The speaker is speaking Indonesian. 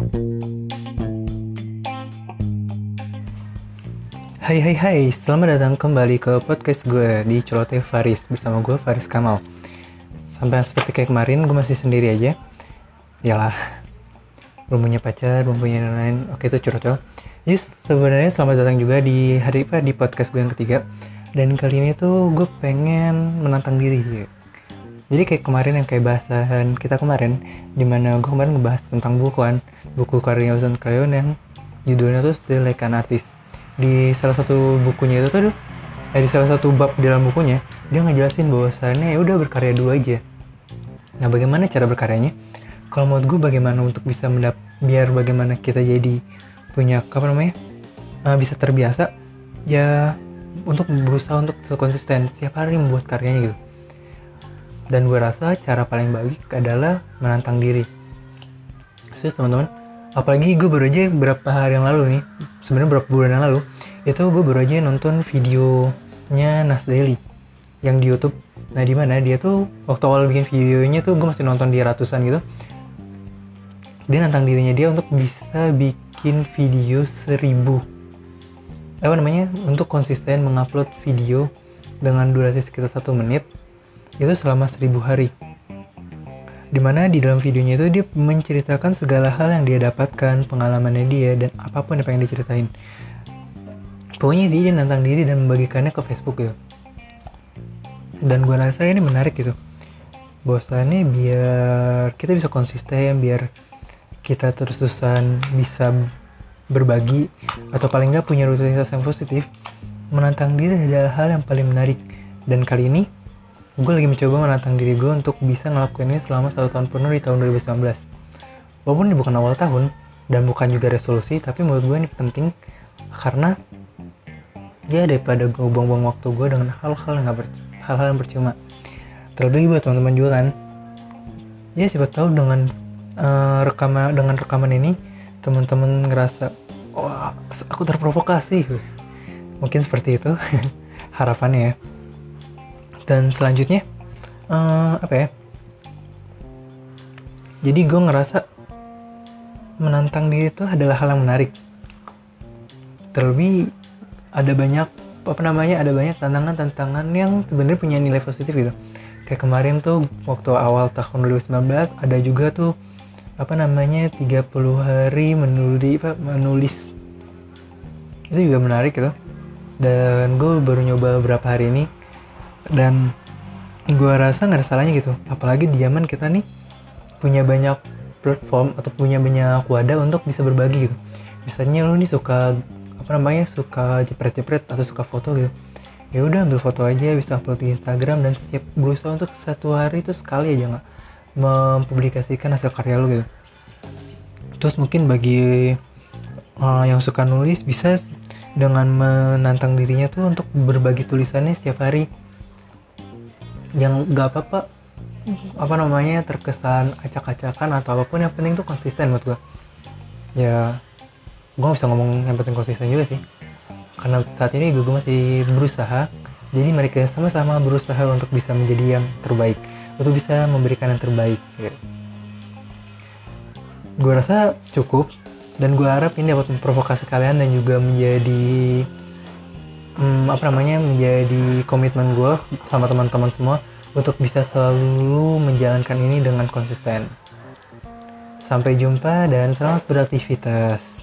Hai hai hai, selamat datang kembali ke podcast gue di Celote Faris bersama gue Faris Kamal. Sampai seperti kayak kemarin, gue masih sendiri aja. Yalah, belum punya pacar, belum punya lain-lain. Oke itu curcol. Jadi sebenarnya selamat datang juga di hari apa di podcast gue yang ketiga. Dan kali ini tuh gue pengen menantang diri. Jadi kayak kemarin yang kayak bahasan kita kemarin, di mana gue kemarin ngebahas tentang buku kan, buku karya Ozan Crayon yang judulnya tuh Still Like an Artist. Di salah satu bukunya itu tuh eh, di salah satu bab dalam bukunya dia ngejelasin bahwasannya ya udah berkarya dulu aja. Nah bagaimana cara berkaryanya? Kalau menurut gue bagaimana untuk bisa mendap biar bagaimana kita jadi punya apa namanya uh, bisa terbiasa ya untuk berusaha untuk konsisten setiap hari membuat karyanya gitu dan gue rasa cara paling baik adalah menantang diri. Terus teman-teman. Apalagi gue baru aja berapa hari yang lalu nih sebenarnya berapa bulan yang lalu itu gue baru aja nonton videonya Nas Daily yang di YouTube. Nah di mana dia tuh waktu awal bikin videonya tuh gue masih nonton di ratusan gitu. Dia nantang dirinya dia untuk bisa bikin video seribu. Apa namanya? Untuk konsisten mengupload video dengan durasi sekitar satu menit itu selama seribu hari di mana di dalam videonya itu dia menceritakan segala hal yang dia dapatkan, pengalamannya dia, dan apa pun yang pengen diceritain. Pokoknya dia, nantang diri dan membagikannya ke Facebook gitu. Dan gue rasa ini menarik gitu. Bahwasannya biar kita bisa konsisten, biar kita terus-terusan bisa berbagi, atau paling nggak punya rutinitas yang positif, menantang diri adalah hal yang paling menarik. Dan kali ini, gue lagi mencoba menantang diri gue untuk bisa ngelakuin ini selama satu tahun penuh di tahun 2019 walaupun ini bukan awal tahun dan bukan juga resolusi tapi menurut gue ini penting karena ya daripada gue buang-buang waktu gue dengan hal-hal yang hal-hal yang percuma. Terlebih buat teman-teman juga kan. Ya siapa tahu dengan uh, rekaman dengan rekaman ini teman-teman ngerasa wah aku terprovokasi. Mungkin seperti itu harapannya ya dan selanjutnya uh, apa ya? Jadi gue ngerasa menantang diri itu adalah hal yang menarik. Terlebih ada banyak apa namanya ada banyak tantangan-tantangan yang sebenarnya punya nilai positif gitu. Kayak kemarin tuh waktu awal tahun 2019 ada juga tuh apa namanya 30 hari menulis apa, menulis. Itu juga menarik gitu. Dan gue baru nyoba beberapa hari ini dan gue rasa nggak ada salahnya gitu. Apalagi di zaman kita nih punya banyak platform atau punya banyak wadah untuk bisa berbagi gitu. Misalnya lu nih suka apa namanya suka jepret-jepret atau suka foto gitu. Ya udah ambil foto aja bisa upload di Instagram dan setiap berusaha untuk satu hari itu sekali aja nggak mempublikasikan hasil karya lu gitu. Terus mungkin bagi uh, yang suka nulis bisa dengan menantang dirinya tuh untuk berbagi tulisannya setiap hari yang gak apa-apa. Apa namanya terkesan acak-acakan atau apa pun yang penting tuh konsisten buat gue ya gue gak bisa ngomong yang penting konsisten juga sih. Karena saat ini gue masih berusaha. Jadi mereka sama-sama berusaha untuk bisa menjadi yang terbaik. Untuk bisa memberikan yang terbaik ya. gue rasa cukup. Dan gue harap ini dapat memprovokasi kalian dan juga menjadi hmm, apa namanya menjadi komitmen gue sama teman-teman semua untuk bisa selalu menjalankan ini dengan konsisten. Sampai jumpa dan selamat beraktivitas.